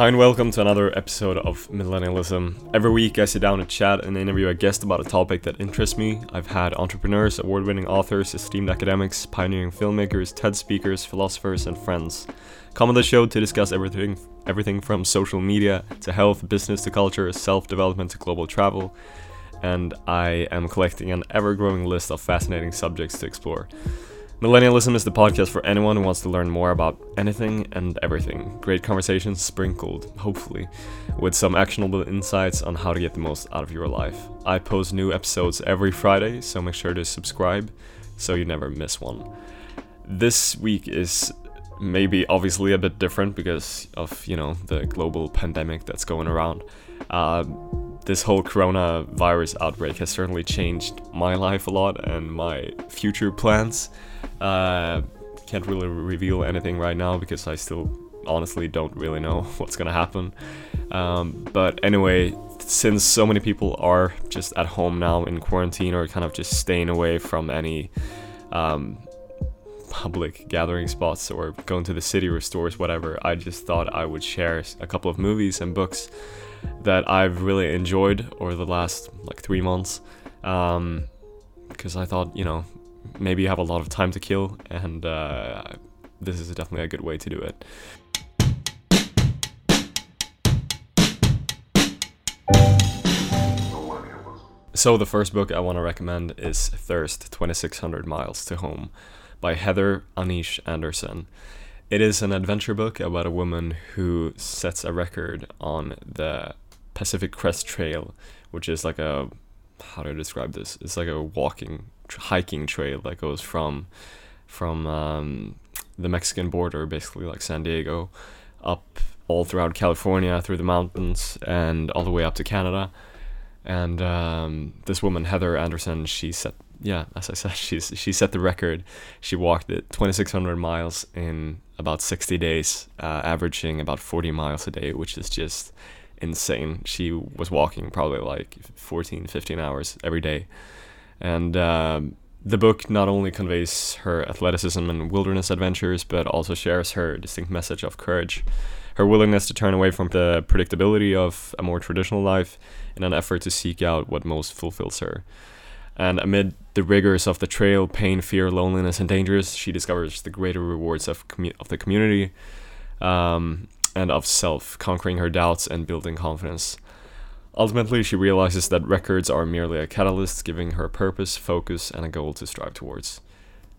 Hi and welcome to another episode of Millennialism. Every week I sit down and chat and interview a guest about a topic that interests me. I've had entrepreneurs, award winning authors, esteemed academics, pioneering filmmakers, TED speakers, philosophers, and friends. Come on the show to discuss everything everything from social media to health, business to culture, self development to global travel. And I am collecting an ever growing list of fascinating subjects to explore. Millennialism is the podcast for anyone who wants to learn more about anything and everything. Great conversations sprinkled, hopefully, with some actionable insights on how to get the most out of your life. I post new episodes every Friday, so make sure to subscribe so you never miss one. This week is maybe obviously a bit different because of, you know, the global pandemic that's going around. Uh, this whole coronavirus outbreak has certainly changed my life a lot and my future plans. Uh, can't really reveal anything right now because I still honestly don't really know what's gonna happen. Um, but anyway, since so many people are just at home now in quarantine or kind of just staying away from any um, public gathering spots or going to the city or stores, whatever, I just thought I would share a couple of movies and books that I've really enjoyed over the last like three months. Um, because I thought, you know, maybe you have a lot of time to kill, and uh, this is definitely a good way to do it. So, the first book I want to recommend is Thirst 2600 Miles to Home by Heather Anish Anderson. It is an adventure book about a woman who sets a record on the Pacific Crest Trail, which is like a how do I describe this? It's like a walking hiking trail that goes from from um, the Mexican border, basically like San Diego, up all throughout California through the mountains and all the way up to Canada. And um, this woman Heather Anderson, she set yeah, as I said, she's she set the record. She walked it 2,600 miles in about 60 days, uh, averaging about 40 miles a day, which is just insane. She was walking probably like 14, 15 hours every day, and um, the book not only conveys her athleticism and wilderness adventures, but also shares her distinct message of courage, her willingness to turn away from the predictability of a more traditional life in an effort to seek out what most fulfills her. And amid the rigors of the trail, pain, fear, loneliness, and dangers, she discovers the greater rewards of, commu- of the community um, and of self, conquering her doubts and building confidence. Ultimately, she realizes that records are merely a catalyst, giving her purpose, focus, and a goal to strive towards.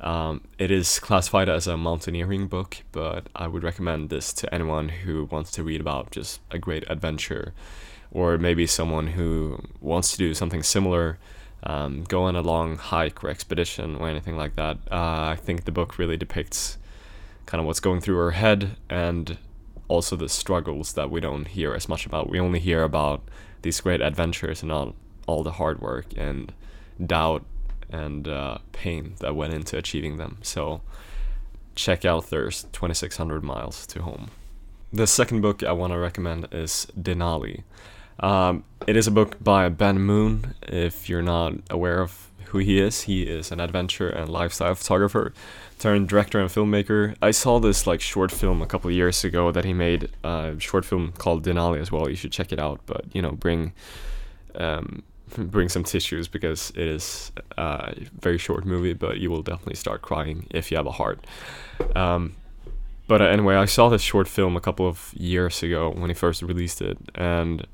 Um, it is classified as a mountaineering book, but I would recommend this to anyone who wants to read about just a great adventure, or maybe someone who wants to do something similar um, go on a long hike or expedition or anything like that. Uh, I think the book really depicts kind of what's going through her head and also the struggles that we don't hear as much about. We only hear about these great adventures and all, all the hard work and doubt and uh, pain that went into achieving them. So check out Thirst 2600 Miles to Home. The second book I want to recommend is Denali. Um, it is a book by Ben Moon. If you're not aware of who he is, he is an adventure and lifestyle photographer turned director and filmmaker. I saw this like short film a couple years ago that he made, uh, a short film called Denali as well. You should check it out. But you know, bring um, bring some tissues because it is a very short movie, but you will definitely start crying if you have a heart. Um, but uh, anyway, I saw this short film a couple of years ago when he first released it, and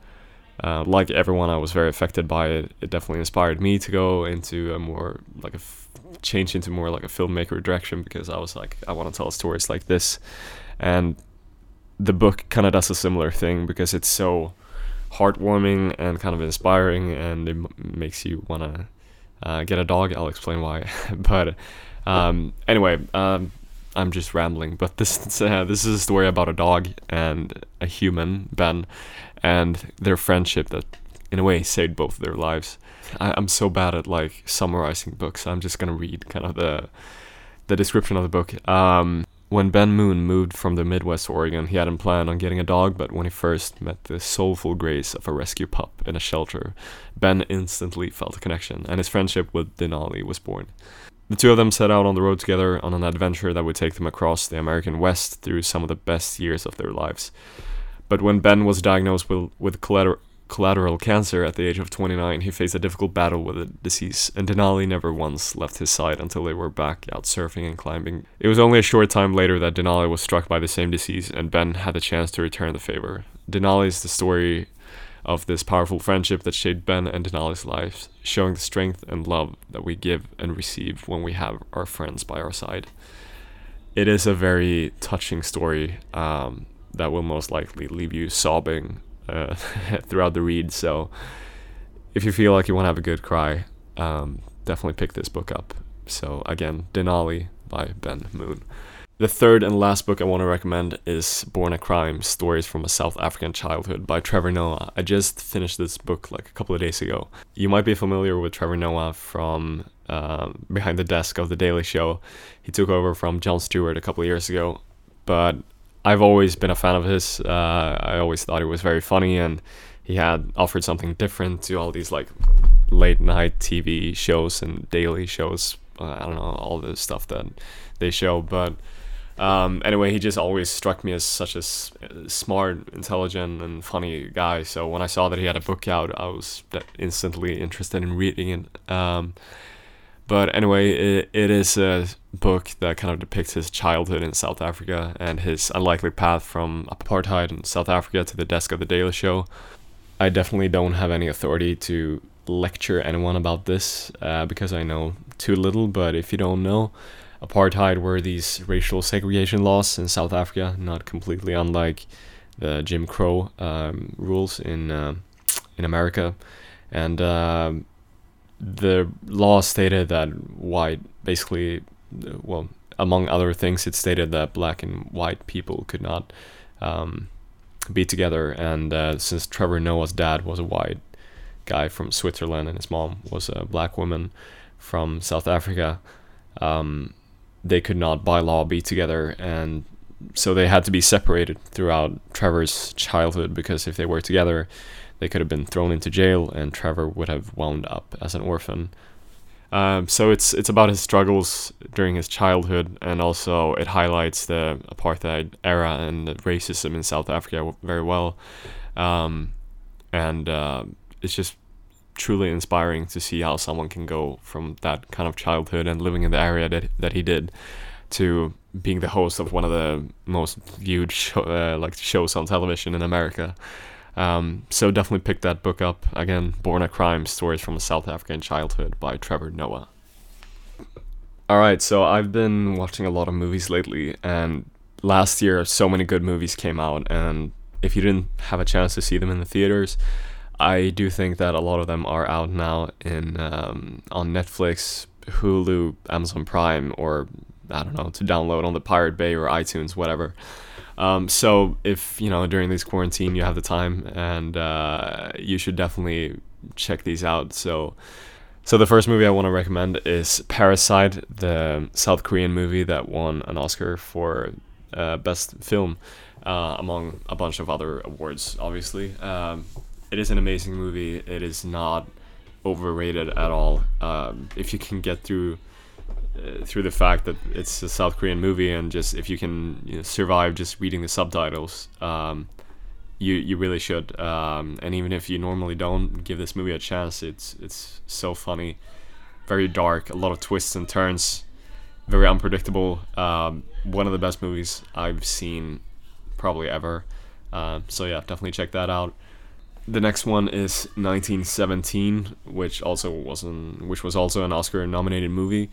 uh, like everyone, I was very affected by it. It definitely inspired me to go into a more like a change into more like a filmmaker direction because I was like, I want to tell stories like this, and the book kind of does a similar thing because it's so heartwarming and kind of inspiring, and it m- makes you want to uh, get a dog. I'll explain why, but um, anyway. Um, I'm just rambling, but this uh, this is a story about a dog and a human, Ben, and their friendship that in a way saved both their lives. I, am so bad at like summarizing books. I'm just gonna read kind of the the description of the book. Um, when Ben Moon moved from the Midwest Oregon, he hadn't planned on getting a dog, but when he first met the soulful grace of a rescue pup in a shelter, Ben instantly felt a connection, and his friendship with Denali was born. The two of them set out on the road together on an adventure that would take them across the American West through some of the best years of their lives. But when Ben was diagnosed with, with colorectal, colorectal cancer at the age of 29, he faced a difficult battle with the disease, and Denali never once left his side until they were back out surfing and climbing. It was only a short time later that Denali was struck by the same disease, and Ben had the chance to return the favor. Denali is the story of this powerful friendship that shaped Ben and Denali's lives, showing the strength and love that we give and receive when we have our friends by our side. It is a very touching story um, that will most likely leave you sobbing uh, throughout the read. So if you feel like you want to have a good cry, um, definitely pick this book up. So again, Denali by Ben Moon. The third and last book I want to recommend is Born a Crime Stories from a South African Childhood by Trevor Noah. I just finished this book like a couple of days ago. You might be familiar with Trevor Noah from uh, Behind the Desk of The Daily Show. He took over from Jon Stewart a couple of years ago, but I've always been a fan of his. Uh, I always thought he was very funny, and he had offered something different to all these like late night TV shows and daily shows. Uh, I don't know all the stuff that they show, but um, anyway, he just always struck me as such a s- smart, intelligent, and funny guy. So when I saw that he had a book out, I was instantly interested in reading it. Um, but anyway, it, it is a book that kind of depicts his childhood in South Africa and his unlikely path from apartheid in South Africa to the desk of The Daily Show. I definitely don't have any authority to lecture anyone about this uh, because I know too little, but if you don't know, apartheid were these racial segregation laws in South Africa, not completely unlike the Jim Crow um, rules in uh, in America, and uh, the law stated that white, basically, well, among other things, it stated that black and white people could not um, be together. And uh, since Trevor Noah's dad was a white guy from Switzerland and his mom was a black woman from South Africa, um, they could not by law be together. And so they had to be separated throughout Trevor's childhood because if they were together, they could have been thrown into jail, and Trevor would have wound up as an orphan. Um, so it's it's about his struggles during his childhood, and also it highlights the apartheid era and racism in South Africa very well. Um, and uh, it's just truly inspiring to see how someone can go from that kind of childhood and living in the area that that he did to being the host of one of the most viewed show, uh, like shows on television in America. Um, so definitely pick that book up. Again, Born a Crime Stories from a South African Childhood by Trevor Noah. Alright, so I've been watching a lot of movies lately, and last year so many good movies came out, and if you didn't have a chance to see them in the theaters, I do think that a lot of them are out now in um, on Netflix, Hulu, Amazon Prime, or I don't know to download on the Pirate Bay or iTunes, whatever. Um, so if you know during this quarantine you have the time, and uh, you should definitely check these out. So, so the first movie I want to recommend is Parasite, the South Korean movie that won an Oscar for uh, best film, uh, among a bunch of other awards. Obviously, um, it is an amazing movie. It is not overrated at all. Um, if you can get through uh, through the fact that it's a South Korean movie and just if you can you know, survive just reading the subtitles, um, you you really should. Um, and even if you normally don't give this movie a chance, it's it's so funny, very dark, a lot of twists and turns, very unpredictable. Um, one of the best movies I've seen probably ever. Uh, so yeah, definitely check that out. The next one is 1917, which also wasn't, which was also an Oscar-nominated movie.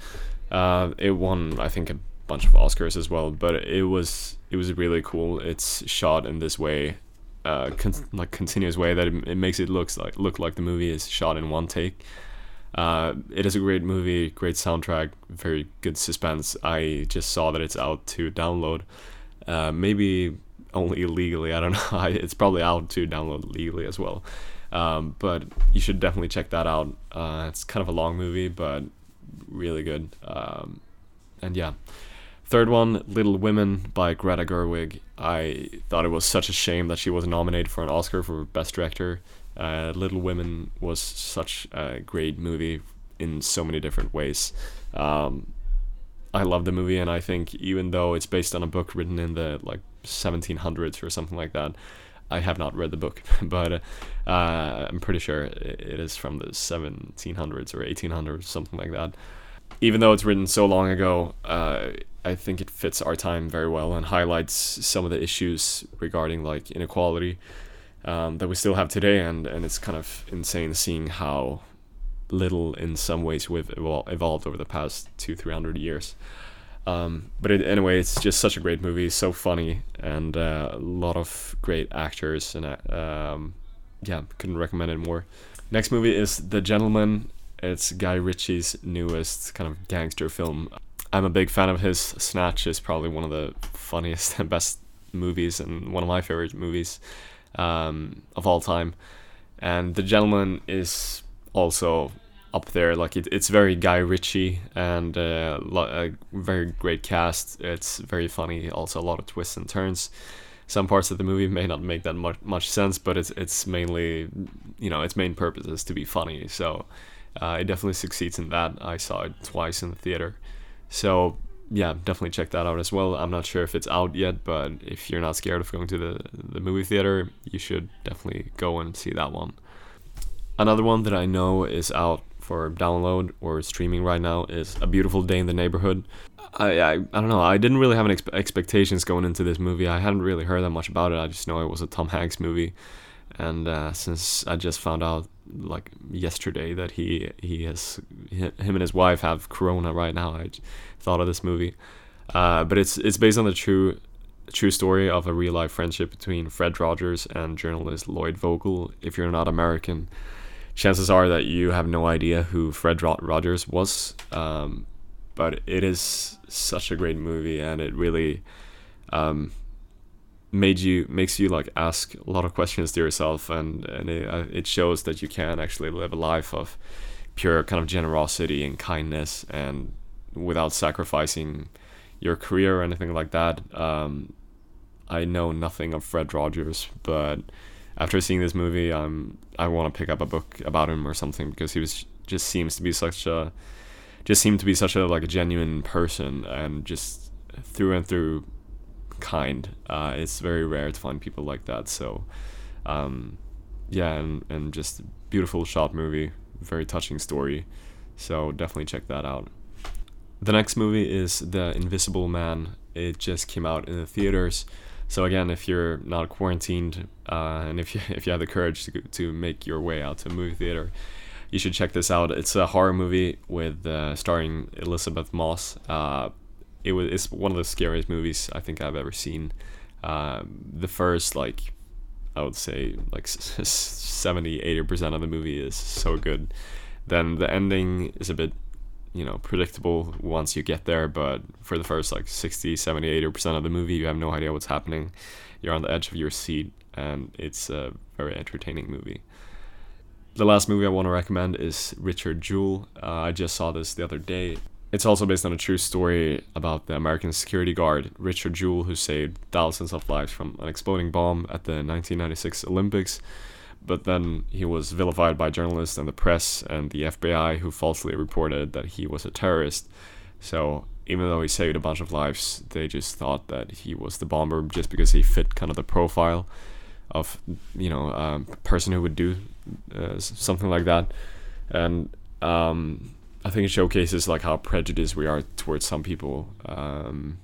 Uh, it won, I think, a bunch of Oscars as well. But it was it was really cool. It's shot in this way, uh, con- like continuous way that it, it makes it looks like look like the movie is shot in one take. Uh, it is a great movie, great soundtrack, very good suspense. I just saw that it's out to download. Uh, maybe only illegally. I don't know. it's probably out to download legally as well. Um, but you should definitely check that out. Uh, it's kind of a long movie, but really good. Um, and yeah. Third one, Little Women by Greta Gerwig. I thought it was such a shame that she was nominated for an Oscar for Best Director. Uh, Little Women was such a great movie in so many different ways. Um, I love the movie, and I think even though it's based on a book written in the like 1700s or something like that, I have not read the book, but uh, I'm pretty sure it is from the 1700s or 1800s, something like that. Even though it's written so long ago, uh, I think it fits our time very well and highlights some of the issues regarding like inequality um, that we still have today, and and it's kind of insane seeing how little in some ways we've evol- evolved over the past two three hundred years. Um, but it, anyway, it's just such a great movie, so funny, and uh, a lot of great actors, and uh, um, yeah, couldn't recommend it more. Next movie is The Gentlemen. It's Guy Ritchie's newest kind of gangster film. I'm a big fan of his. Snatch is probably one of the funniest and best movies, and one of my favorite movies um, of all time. And The Gentlemen is also up there. Like it, it's very Guy Ritchie and uh, a very great cast. It's very funny. Also a lot of twists and turns. Some parts of the movie may not make that much much sense, but it's it's mainly, you know, its main purpose is to be funny. So uh, it definitely succeeds in that. I saw it twice in the theater. So yeah, definitely check that out as well. I'm not sure if it's out yet, but if you're not scared of going to the the movie theater, you should definitely go and see that one. Another one that I know is out for download or streaming right now is A Beautiful Day in the Neighborhood. I, I, I don't know. I didn't really have any expe- expectations going into this movie. I hadn't really heard that much about it. I just know it was a Tom Hanks movie, and uh, since I just found out like yesterday that he he has him and his wife have corona right now, I thought of this movie. Uh, but it's it's based on the true true story of a real life friendship between Fred Rogers and journalist Lloyd Vogel. If you're not American, chances are that you have no idea who Fred Rogers was. Um, but it is such a great movie, and it really um, made you makes you like ask a lot of questions to yourself, and and it, uh, it shows that you can actually live a life of pure kind of generosity and kindness, and without sacrificing your career or anything like that. Um, I know nothing of Fred Rogers, but after seeing this movie, I'm I want to pick up a book about him or something because he was just seems to be such a just seemed to be such a like a genuine person and just through and through kind. Uh, it's very rare to find people like that. So um, yeah, and and just beautiful shot movie, very touching story. So definitely check that out. The next movie is The Invisible Man. It just came out in the theaters. So again, if you're not quarantined uh, and if you if you have the courage to to make your way out to a movie theater, you should check this out. It's a horror movie with uh, starring Elisabeth Moss. Uh, it was it's one of the scariest movies I think I've ever seen. Uh, the first like I would say like 70 80% of the movie is so good. Then the ending is a bit you know predictable once you get there but for the first like 60 70 80% of the movie you have no idea what's happening. You're on the edge of your seat and it's a very entertaining movie. The last movie i want to recommend is richard jewell. Uh, i just saw this the other day. It's also based on a true story about the american security guard richard jewell who saved thousands of lives from an exploding bomb at the 1996 olympics but then he was vilified by journalists and the press and the FBI, who falsely reported that he was a terrorist. So even though he saved a bunch of lives, they just thought that he was the bomber just because he fit kind of the profile of you know a person who would do uh, something like that. And um, I think it showcases like how prejudiced we are towards some people, um,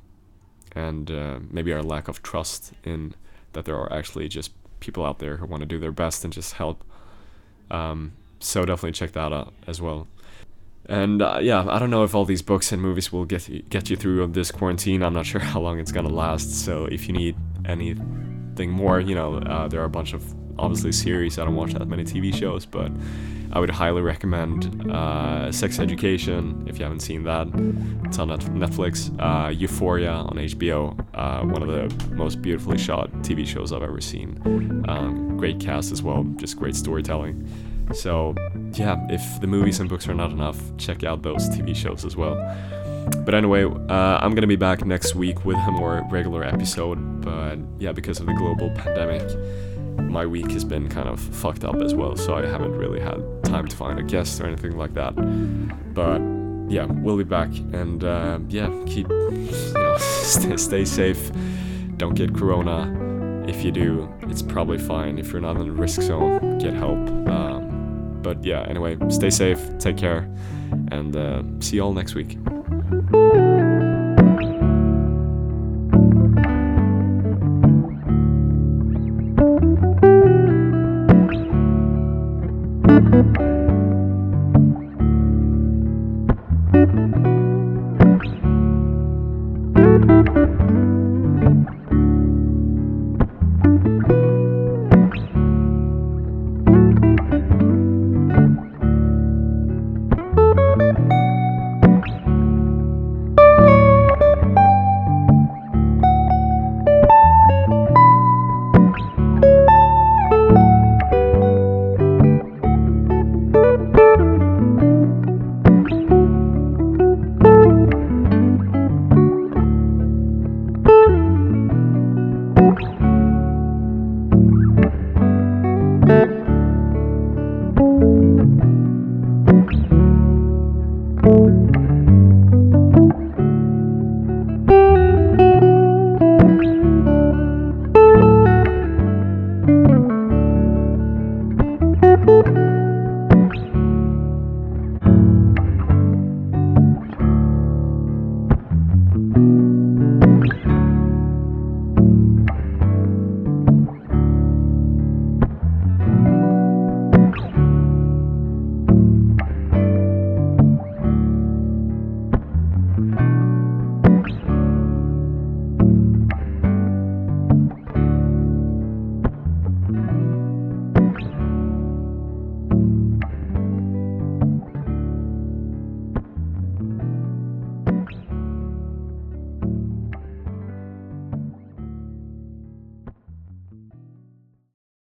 and uh, maybe our lack of trust in that there are actually just people out there who want to do their best and just help. Um, so definitely check that out as well. And uh, yeah, I don't know if all these books and movies will get you, get you through this quarantine. I'm not sure how long it's gonna last. So if you need anything more, you know, uh, there are a bunch of obviously series. I don't watch that many TV shows, but I would highly recommend uh, Sex Education if you haven't seen that. It's on Netflix. Uh, Euphoria on HBO, uh, one of the most beautifully shot TV shows I've ever seen. Um, great cast as well, just great storytelling. So, yeah, if the movies and books are not enough, check out those TV shows as well. But anyway, uh, I'm gonna be back next week with a more regular episode. But yeah, because of the global pandemic, my week has been kind of fucked up as well, so I haven't really had time to find a guest or anything like that. But yeah, we'll be back, and uh, yeah, keep you know stay, safe. Don't get corona. if you do, it's probably fine. If you're not in the risk zone, get help. Um, but yeah, anyway, stay safe, take care, and uh, see you all next week.